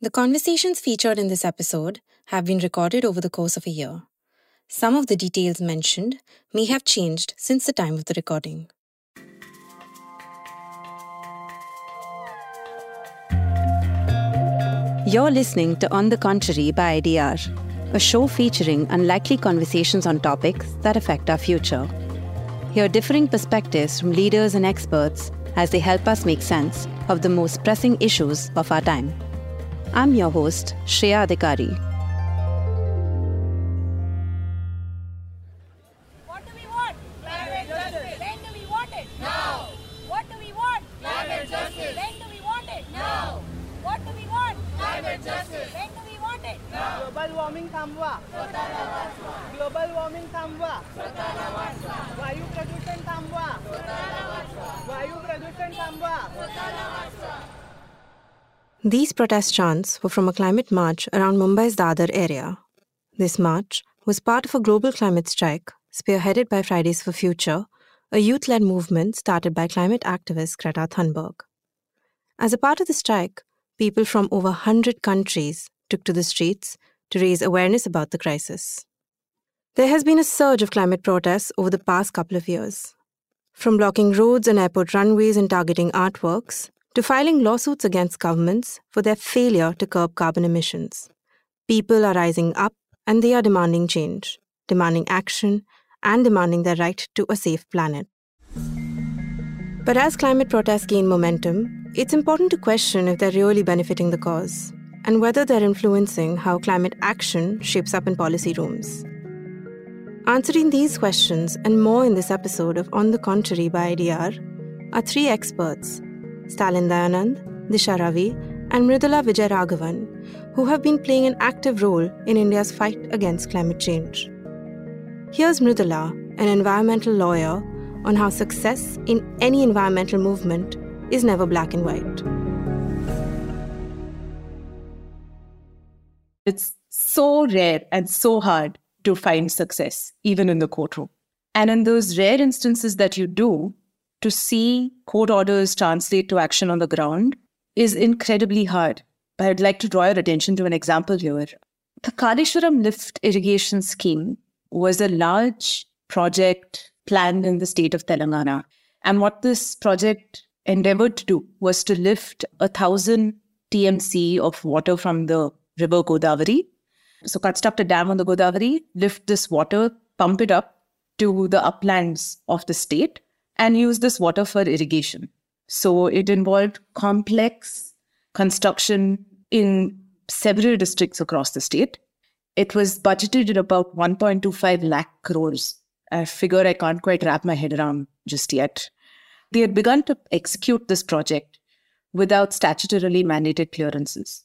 The conversations featured in this episode have been recorded over the course of a year. Some of the details mentioned may have changed since the time of the recording. You're listening to On the Contrary by IDR, a show featuring unlikely conversations on topics that affect our future. Hear differing perspectives from leaders and experts as they help us make sense of the most pressing issues of our time. I'm your host, Shreya Adhikari. What do we want? Climate justice. When do we want it? Now. What do we want? Climate justice. When do we want it? Now. What do we want? Climate justice. When do we want it? Now. Global warming थांबवा global warming थांबवा वायू प्रदूषण थांबवा वायू प्रदूषण थांबवा These protest chants were from a climate march around Mumbai's Dadar area. This march was part of a global climate strike spearheaded by Fridays for Future, a youth led movement started by climate activist Greta Thunberg. As a part of the strike, people from over 100 countries took to the streets to raise awareness about the crisis. There has been a surge of climate protests over the past couple of years. From blocking roads and airport runways and targeting artworks, to filing lawsuits against governments for their failure to curb carbon emissions. People are rising up and they are demanding change, demanding action, and demanding their right to a safe planet. But as climate protests gain momentum, it's important to question if they're really benefiting the cause and whether they're influencing how climate action shapes up in policy rooms. Answering these questions and more in this episode of On the Contrary by IDR are three experts Stalin Dayanand, Disha Ravi, and Mridula Vijairaghavan, who have been playing an active role in India's fight against climate change. Here's Mridula, an environmental lawyer, on how success in any environmental movement is never black and white. It's so rare and so hard to find success, even in the courtroom. And in those rare instances that you do, to see court orders translate to action on the ground is incredibly hard. But I'd like to draw your attention to an example here. The Kaleshwaram lift irrigation scheme was a large project planned in the state of Telangana. And what this project endeavored to do was to lift a thousand TMC of water from the river Godavari. So construct a dam on the Godavari, lift this water, pump it up to the uplands of the state, and use this water for irrigation. So it involved complex construction in several districts across the state. It was budgeted at about 1.25 lakh crores, a figure I can't quite wrap my head around just yet. They had begun to execute this project without statutorily mandated clearances.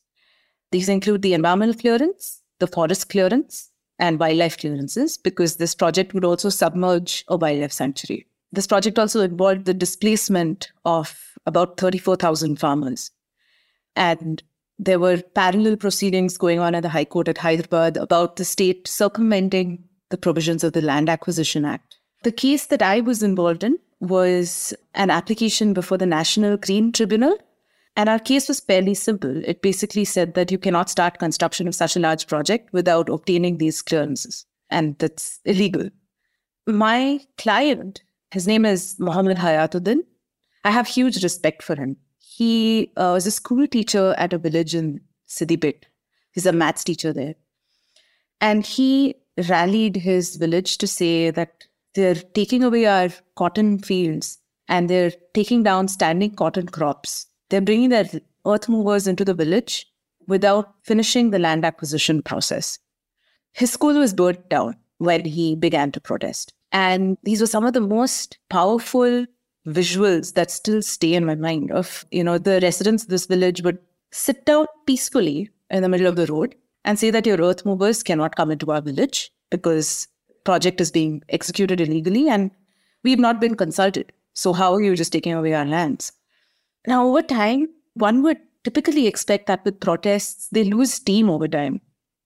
These include the environmental clearance, the forest clearance, and wildlife clearances, because this project would also submerge a wildlife sanctuary. This project also involved the displacement of about 34,000 farmers. And there were parallel proceedings going on at the High Court at Hyderabad about the state circumventing the provisions of the Land Acquisition Act. The case that I was involved in was an application before the National Green Tribunal. And our case was fairly simple. It basically said that you cannot start construction of such a large project without obtaining these clearances. And that's illegal. My client his name is Muhammad Hayatuddin. I have huge respect for him. He uh, was a school teacher at a village in Siddipet. He's a maths teacher there. And he rallied his village to say that they're taking away our cotton fields and they're taking down standing cotton crops. They're bringing their earth movers into the village without finishing the land acquisition process. His school was burnt down when he began to protest. And these were some of the most powerful visuals that still stay in my mind of, you know, the residents of this village would sit down peacefully in the middle of the road and say that your earth movers cannot come into our village because project is being executed illegally and we've not been consulted. So how are you just taking away our lands? Now, over time, one would typically expect that with protests, they lose steam over time.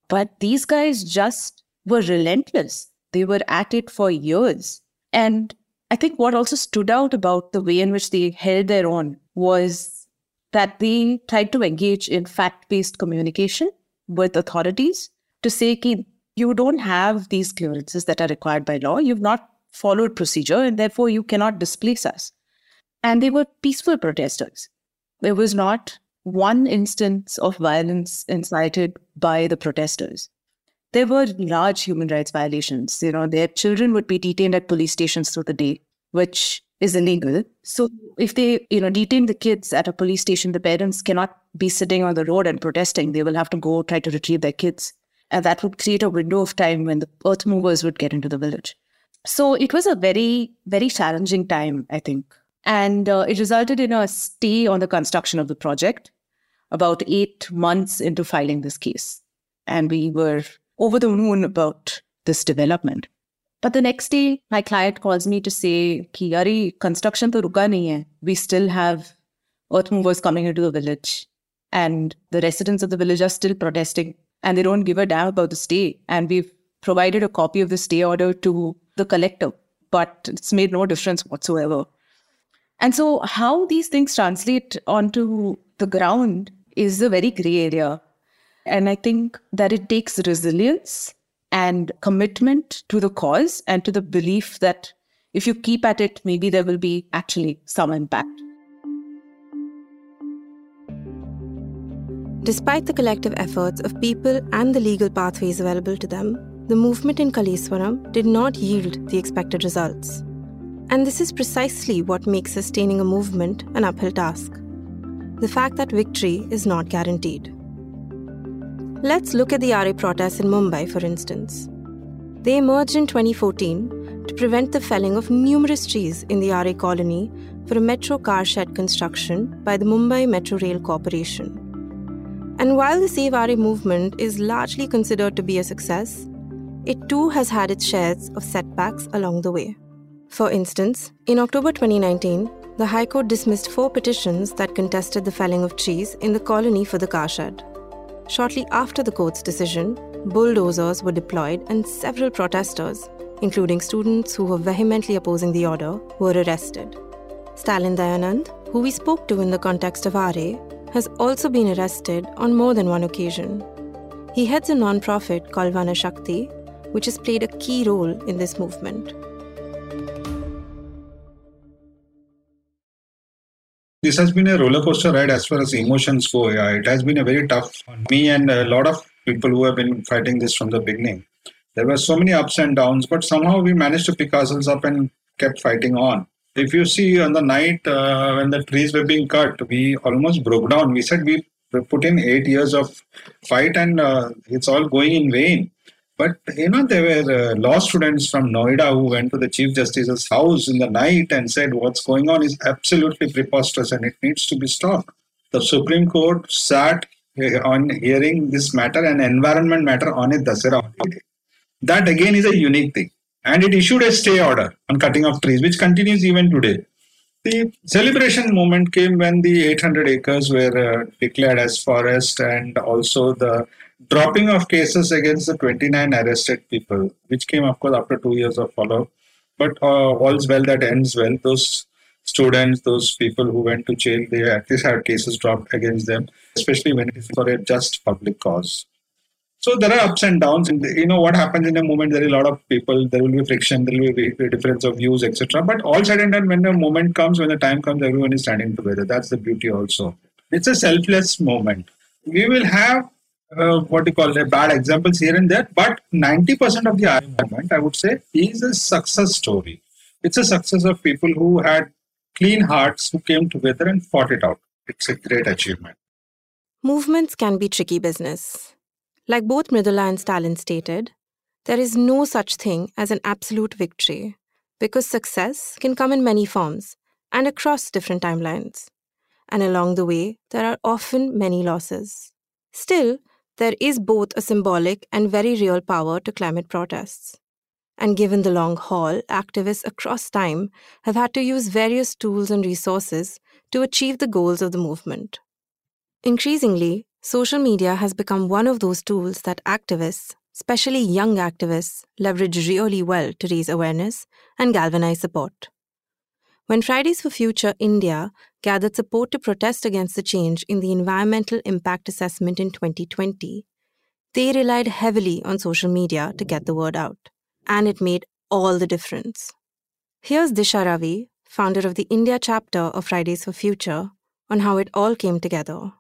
But these guys just were relentless. They were at it for years. And I think what also stood out about the way in which they held their own was that they tried to engage in fact based communication with authorities to say, Ki, you don't have these clearances that are required by law. You've not followed procedure, and therefore you cannot displace us. And they were peaceful protesters. There was not one instance of violence incited by the protesters. There were large human rights violations. You know, their children would be detained at police stations through the day, which is illegal. So if they, you know, detain the kids at a police station, the parents cannot be sitting on the road and protesting. They will have to go try to retrieve their kids. And that would create a window of time when the earth movers would get into the village. So it was a very, very challenging time, I think. And uh, it resulted in a stay on the construction of the project about eight months into filing this case. And we were over the moon about this development. But the next day, my client calls me to say, Ki, Yari, construction to ruka nahi hai. We still have earth movers coming into the village. And the residents of the village are still protesting. And they don't give a damn about the stay. And we've provided a copy of the stay order to the collector. But it's made no difference whatsoever. And so, how these things translate onto the ground is a very gray area. And I think that it takes resilience and commitment to the cause and to the belief that if you keep at it, maybe there will be actually some impact. Despite the collective efforts of people and the legal pathways available to them, the movement in Kaleshwaram did not yield the expected results. And this is precisely what makes sustaining a movement an uphill task the fact that victory is not guaranteed. Let's look at the Aarey protests in Mumbai, for instance. They emerged in 2014 to prevent the felling of numerous trees in the Aarey colony for a metro car shed construction by the Mumbai Metro Rail Corporation. And while the Save Aarey movement is largely considered to be a success, it too has had its shares of setbacks along the way. For instance, in October 2019, the High Court dismissed four petitions that contested the felling of trees in the colony for the car shed. Shortly after the court's decision, bulldozers were deployed and several protesters, including students who were vehemently opposing the order, were arrested. Stalin Dayanand, who we spoke to in the context of Aarey, has also been arrested on more than one occasion. He heads a non-profit called Vanashakti, which has played a key role in this movement. This has been a roller coaster ride as far as emotions go. Yeah, it has been a very tough on me and a lot of people who have been fighting this from the beginning. There were so many ups and downs, but somehow we managed to pick ourselves up and kept fighting on. If you see on the night uh, when the trees were being cut, we almost broke down. We said we put in eight years of fight and uh, it's all going in vain. But you know, there were uh, law students from Noida who went to the Chief Justice's house in the night and said, What's going on is absolutely preposterous and it needs to be stopped. The Supreme Court sat uh, on hearing this matter, an environment matter on a holiday. That again is a unique thing. And it issued a stay order on cutting of trees, which continues even today. The celebration moment came when the 800 acres were uh, declared as forest and also the dropping of cases against the 29 arrested people, which came, of course, after two years of follow-up. But uh, all's well that ends well. Those students, those people who went to jail, they at least had cases dropped against them, especially when it is for a just public cause. So there are ups and downs, and you know what happens in a moment. There are a lot of people. There will be friction. There will be difference of views, etc. But all said and done, when the moment comes, when the time comes, everyone is standing together. That's the beauty. Also, it's a selfless moment. We will have uh, what you call it, bad examples here and there, but 90% of the Aarey movement, I would say, is a success story. It's a success of people who had clean hearts who came together and fought it out. It's a great achievement. Movements can be tricky business. Like both Mridula and Stalin stated, there is no such thing as an absolute victory because success can come in many forms and across different timelines. And along the way, there are often many losses. Still, there is both a symbolic and very real power to climate protests. And given the long haul, activists across time have had to use various tools and resources to achieve the goals of the movement. Increasingly, social media has become one of those tools that activists, especially young activists, leverage really well to raise awareness and galvanize support. When Fridays for Future India gathered support to protest against the change in the environmental impact assessment in 2020, they relied heavily on social media to get the word out, and it made all the difference. Here's Disha Ravi, founder of the India chapter of Fridays for Future, on how it all came together.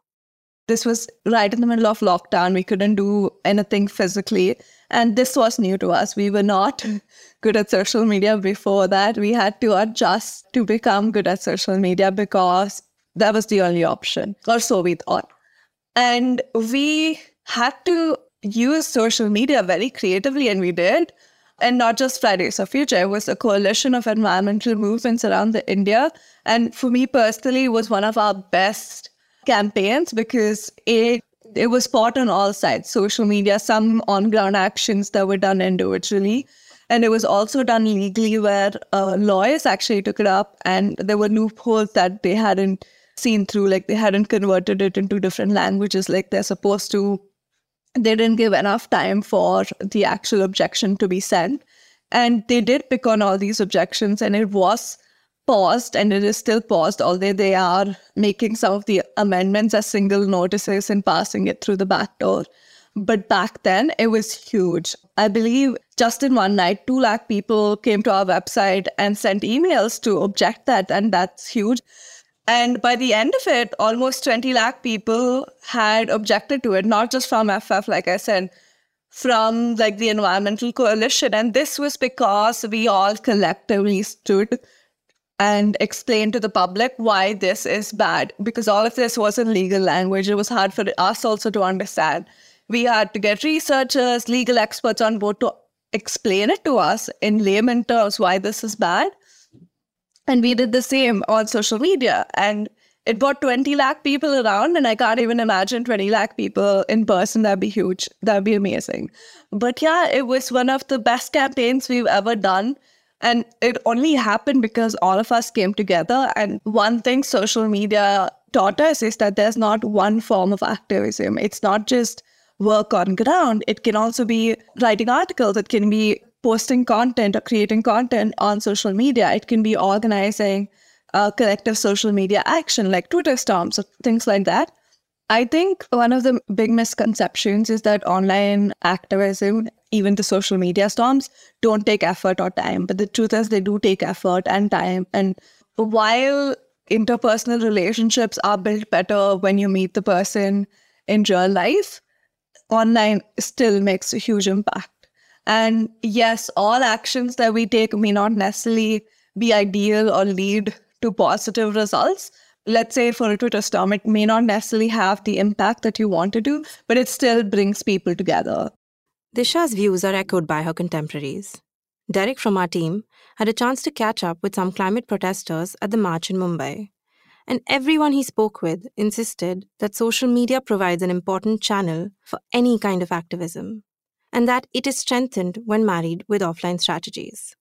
This was right in the middle of lockdown. We couldn't do anything physically. And this was new to us. We were not good at social media before that. We had to adjust to become good at social media because that was the only option, or so we thought. And we had to use social media very creatively, and we did. And not just Fridays for Future, it was a coalition of environmental movements around the India. And for me personally, it was one of our best campaigns because it it was fought on all sides. Social media some on ground actions that were done individually. And it was also done legally where uh, lawyers actually took it up and there were loopholes that they hadn't seen through like they hadn't converted it into different languages like they're supposed to. They didn't give enough time for the actual objection to be sent. And they did pick on all these objections and it was paused and it is still paused, although they are making some of the amendments as single notices and passing it through the back door. But back then, it was huge. I believe just in one night, 2 lakh people came to our website and sent emails to object that, and that's huge. And by the end of it, almost 20 lakh people had objected to it, not just from FF, like I said, from like the environmental coalition. And this was because we all collectively stood and explain to the public why this is bad because all of this was in legal language. It was hard for us also to understand. We had to get researchers, legal experts on board to explain it to us in layman terms why this is bad. And we did the same on social media. And it brought 20 lakh people around, and I can't even imagine 20 lakh people in person. That'd be huge. That'd be amazing. But yeah, it was one of the best campaigns we've ever done and it only happened because all of us came together. And one thing social media taught us is that there's not one form of activism. It's not just work on ground, it can also be writing articles, it can be posting content or creating content on social media, it can be organizing a collective social media action like Twitter storms or things like that. I think one of the big misconceptions is that online activism even the social media storms don't take effort or time. But the truth is, they do take effort and time. And while interpersonal relationships are built better when you meet the person in real life, online still makes a huge impact. And yes, all actions that we take may not necessarily be ideal or lead to positive results. Let's say for a Twitter storm, it may not necessarily have the impact that you want to do, but it still brings people together. Disha's views are echoed by her contemporaries. Derrek from our team had a chance to catch up with some climate protesters at the march in Mumbai. And everyone he spoke with insisted that social media provides an important channel for any kind of activism, and that it is strengthened when married with offline strategies.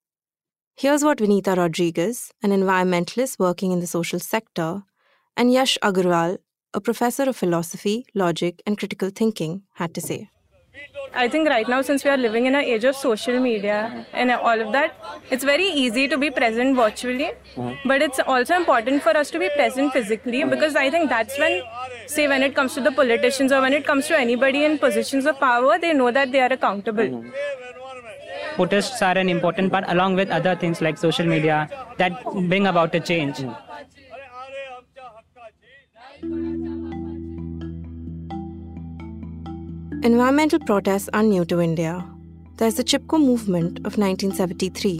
Here's what Vinita Rodriguez, an environmentalist working in the social sector, and Yash Agarwal, a professor of philosophy, logic, and critical thinking, had to say. I think right now, since we are living in an age of social media and all of that, it's very easy to be present virtually, mm-hmm. but it's also important for us to be present physically mm-hmm. because I think that's when, say, when it comes to the politicians or when it comes to anybody in positions of power, they know that they are accountable. Mm-hmm. Protests are an important part, along with other things like social media, that bring about a change. Environmental protests are new to India. There's the Chipko movement of 1973,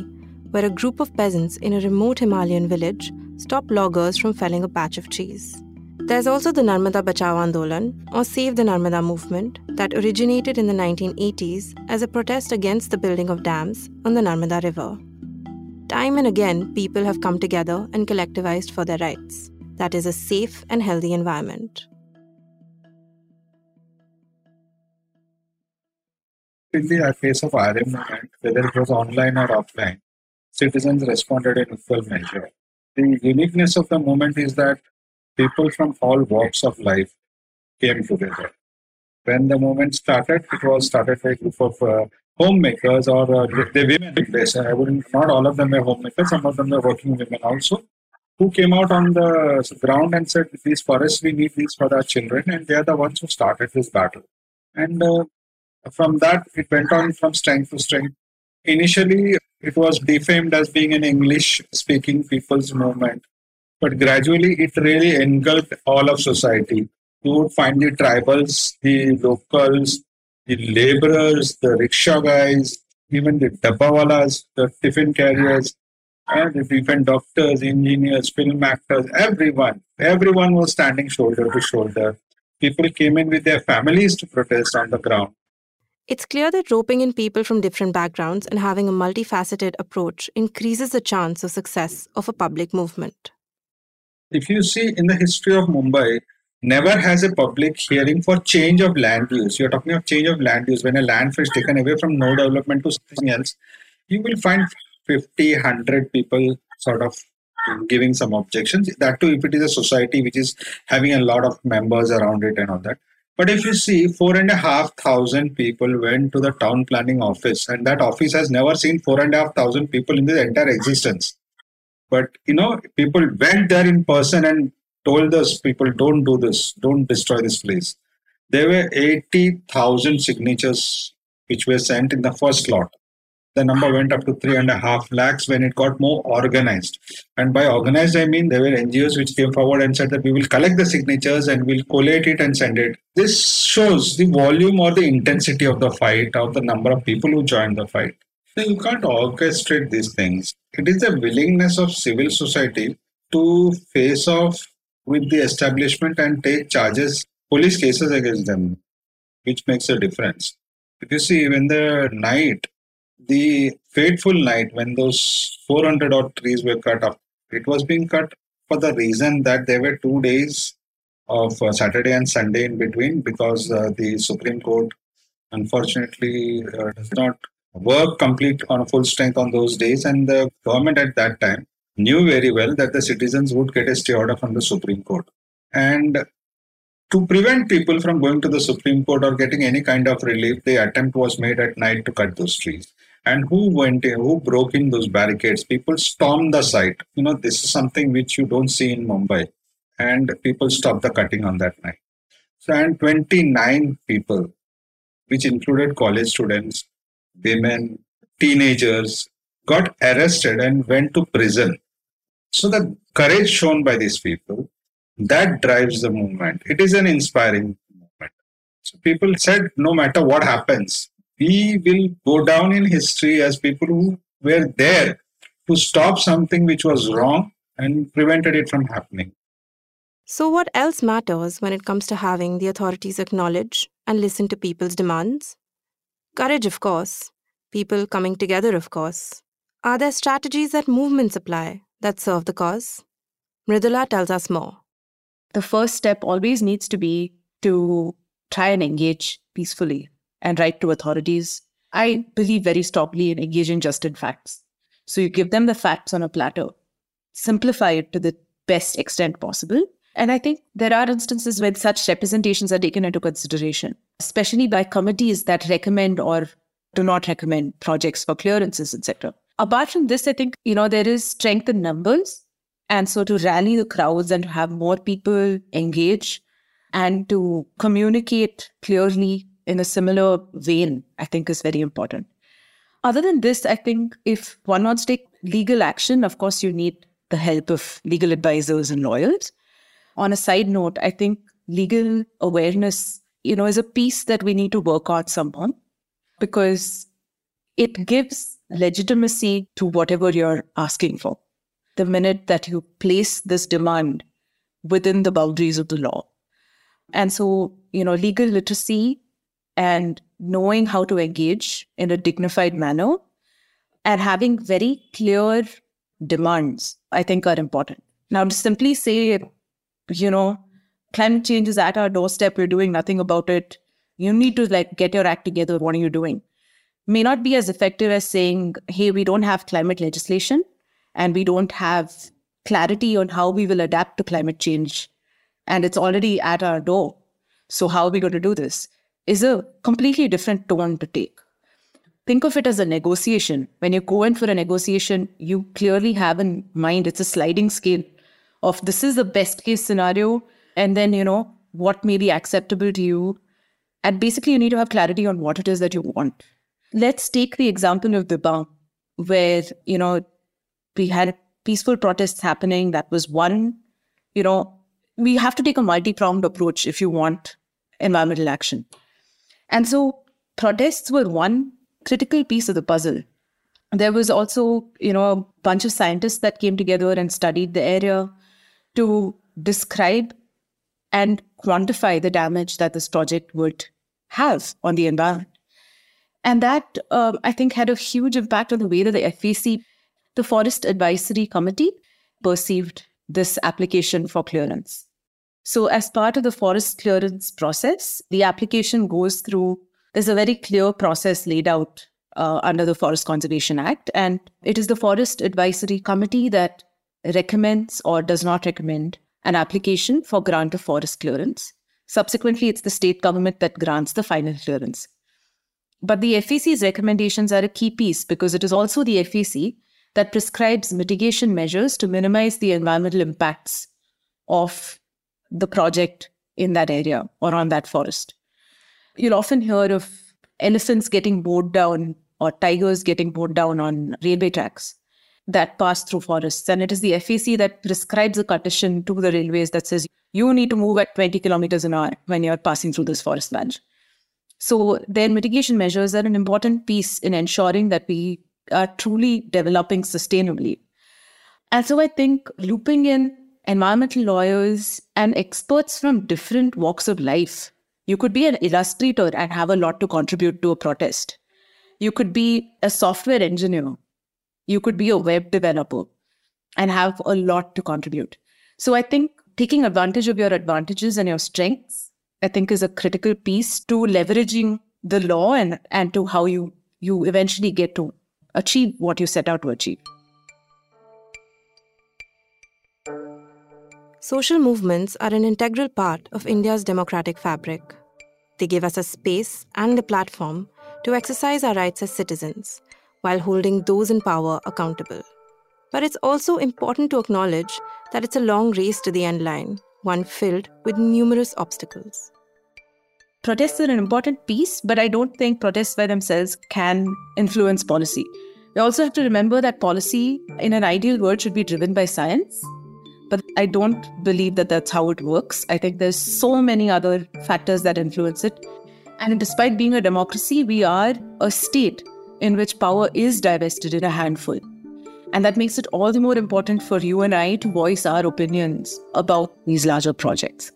where a group of peasants in a remote Himalayan village stopped loggers from felling a patch of trees. There's also the Narmada Bachao Andolan, or Save the Narmada movement, that originated in the 1980s as a protest against the building of dams on the Narmada River. Time and again, people have come together and collectivized for their rights that is, a safe and healthy environment. In the case of Aarey movement, whether it was online or offline, citizens responded in equal measure. The uniqueness of the movement is that people from all walks of life came together. When the movement started, it was started by a group of uh, homemakers or uh, the women. I wouldn't, not all of them were homemakers, some of them were working women also. who came out on the ground and said, These forests, we need these for our children. And they are the ones who started this battle. And uh, from that, it went on from strength to strength. Initially, it was defamed as being an English speaking people's movement. But gradually, it really engulfed all of society. You would find the tribals, the locals, the laborers, the rickshaw guys, even the dabbawalas, the tiffin carriers, and the different doctors, engineers, film actors, everyone, everyone was standing shoulder to shoulder. People came in with their families to protest on the ground. It's clear that roping in people from different backgrounds and having a multifaceted approach increases the chance of success of a public movement. If you see in the history of Mumbai, never has a public hearing for change of land use. You're talking of change of land use. When a land is taken away from no development to something else, you will find 50, 100 people sort of giving some objections. That too, if it is a society which is having a lot of members around it and all that. But if you see, four and a half thousand people went to the town planning office, and that office has never seen four and a half thousand people in the entire existence. But you know, people went there in person and told us people don't do this, don't destroy this place. There were 80,000 signatures which were sent in the first lot the number went up to three and a half lakhs when it got more organized. And by organized, I mean there were NGOs which came forward and said that we will collect the signatures and we'll collate it and send it. This shows the volume or the intensity of the fight, of the number of people who joined the fight. So you can't orchestrate these things. It is the willingness of civil society to face off with the establishment and take charges, police cases against them, which makes a difference. If you see, when the night the fateful night when those 400 odd trees were cut up, it was being cut for the reason that there were two days of uh, Saturday and Sunday in between because uh, the Supreme Court unfortunately uh, does not work complete on full strength on those days and the government at that time knew very well that the citizens would get a stay order from the Supreme Court. And to prevent people from going to the Supreme Court or getting any kind of relief, the attempt was made at night to cut those trees and who went in, who broke in those barricades? People stormed the site. You know this is something which you don't see in mumbai. And people stopped the cutting on that night. So and 29 people which included college students women teenagers got arrested and went to prison. So the courage shown by these people that drives the movement. It is an inspiring movement. So people said no matter what happens we will go down in history as people who were there to stop something which was wrong and prevented it from happening. So, what else matters when it comes to having the authorities acknowledge and listen to people's demands? Courage, of course. People coming together, of course. Are there strategies that movements apply that serve the cause? Mridula tells us more. The first step always needs to be to try and engage peacefully and write to authorities. I believe very strongly in engaging just in facts. So you give them the facts on a platter, simplify it to the best extent possible. And I think there are instances when such representations are taken into consideration, especially by committees that recommend or do not recommend projects for clearances, etc. Apart from this, I think, you know, there is strength in numbers. And so to rally the crowds and to have more people engage and to communicate clearly in a similar vein, I think is very important. Other than this, I think if one wants to take legal action, of course, you need the help of legal advisors and lawyers. On a side note, I think legal awareness, you know, is a piece that we need to work on somehow because it gives legitimacy to whatever you're asking for. The minute that you place this demand within the boundaries of the law. And so, you know, legal literacy and knowing how to engage in a dignified manner and having very clear demands, I think are important. Now, to simply say, you know, climate change is at our doorstep, we're doing nothing about it, you need to like get your act together, what are you doing? May not be as effective as saying, hey, we don't have climate legislation and we don't have clarity on how we will adapt to climate change. And it's already at our door. So, how are we going to do this? Is a completely different tone to take. Think of it as a negotiation. When you go in for a negotiation, you clearly have in mind it's a sliding scale. of this is the best case scenario, and then, you know, what may be acceptable to you. And basically, you need to have clarity on what it is that you want. Let's take the example of Dibang, where, you know, we had peaceful protests happening. That was one, you know, we have to take a multi pronged approach if you want environmental action. And so protests were one critical piece of the puzzle. There was also, you know, a bunch of scientists that came together and studied the area to describe and quantify the damage that this project would have on the environment. And that, um, I think, had a huge impact on the way that the FAC, the Forest Advisory Committee, perceived this application for clearance. So, as part of the forest clearance process, the application goes through, there's a very clear process laid out uh, under the Forest Conservation Act. And it is the Forest Advisory Committee that recommends or does not recommend an application for grant of forest clearance. Subsequently, it's the state government that grants the final clearance. But the FAC's recommendations are a key piece because it is also the FEC that prescribes mitigation measures to minimize the environmental impacts of the project in that area or on that forest. You'll often hear of elephants getting mowed down or tigers getting mowed down on railway tracks that pass through forests. And it is the FAC that prescribes a condition to the railways that says you need to move at 20 kilometers an hour when you're passing through this forest patch. So their mitigation measures are an important piece in ensuring that we are truly developing sustainably. And so I think looping in environmental lawyers and experts from different walks of life. You could be an illustrator and have a lot to contribute to a protest. You could be a software engineer. You could be a web developer and have a lot to contribute. So I think taking advantage of your advantages and your strengths, I think is a critical piece to leveraging the law and, and to how you, you eventually get to achieve what you set out to achieve. Social movements are an integral part of India's democratic fabric. They give us a space and a platform to exercise our rights as citizens while holding those in power accountable. But it's also important to acknowledge that it's a long race to the end line, one filled with numerous obstacles. Protests are an important piece, but I don't think protests by themselves can influence policy. We also have to remember that policy in an ideal world should be driven by science but I don't believe that that's how it works. I think there's so many other factors that influence it. And despite being a democracy, we are a state in which power is divested in a handful. And that makes it all the more important for you and I to voice our opinions about these larger projects.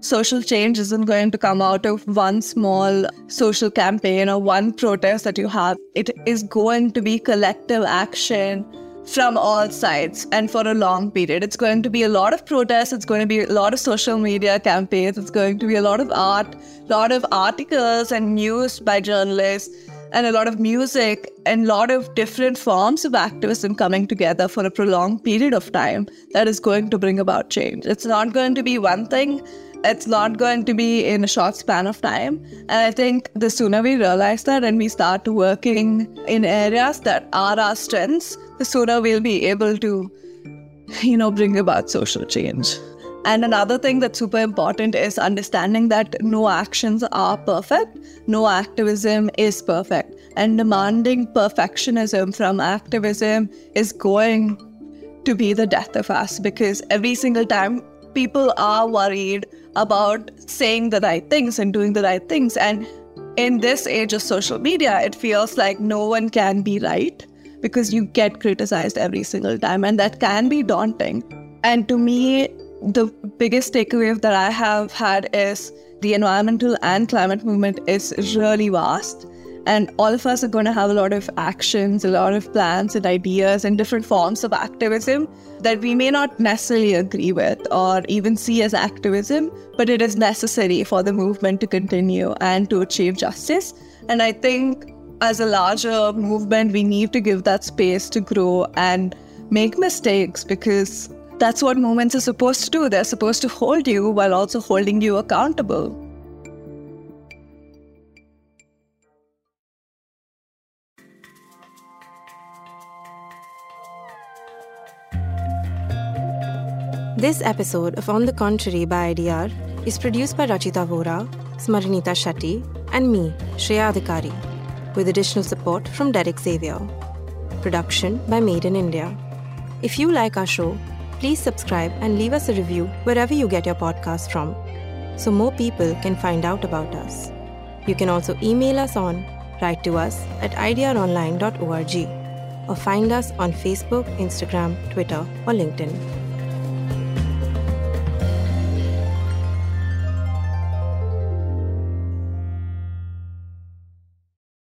Social change isn't going to come out of one small social campaign or one protest that you have. It is going to be collective action from all sides and for a long period. It's going to be a lot of protests, it's going to be a lot of social media campaigns, it's going to be a lot of art, a lot of articles and news by journalists, and a lot of music and a lot of different forms of activism coming together for a prolonged period of time that is going to bring about change. It's not going to be one thing. It's not going to be in a short span of time. And I think the sooner we realize that and we start working in areas that are our strengths, the sooner we'll be able to, you know, bring about social change. And another thing that's super important is understanding that no actions are perfect, no activism is perfect. And demanding perfectionism from activism is going to be the death of us because every single time people are worried about saying the right things and doing the right things. And in this age of social media, it feels like no one can be right because you get criticized every single time, and that can be daunting. And to me, the biggest takeaway that I have had is the environmental and climate movement is really vast. And all of us are going to have a lot of actions, a lot of plans and ideas and different forms of activism that we may not necessarily agree with or even see as activism, but it is necessary for the movement to continue and to achieve justice. And I think as a larger movement, we need to give that space to grow and make mistakes because that's what movements are supposed to do. They're supposed to hold you while also holding you accountable. This episode of On the Contrary by IDR is produced by Rachita Vora, Smarinita Shetty, and me, Shreya Adhikari, with additional support from Derrek Xavier. Production by Maed in India. If you like our show, please subscribe and leave us a review wherever you get your podcast from, so more people can find out about us. You can also email us on write to us at idronline.org or find us on Facebook, Instagram, Twitter, or LinkedIn.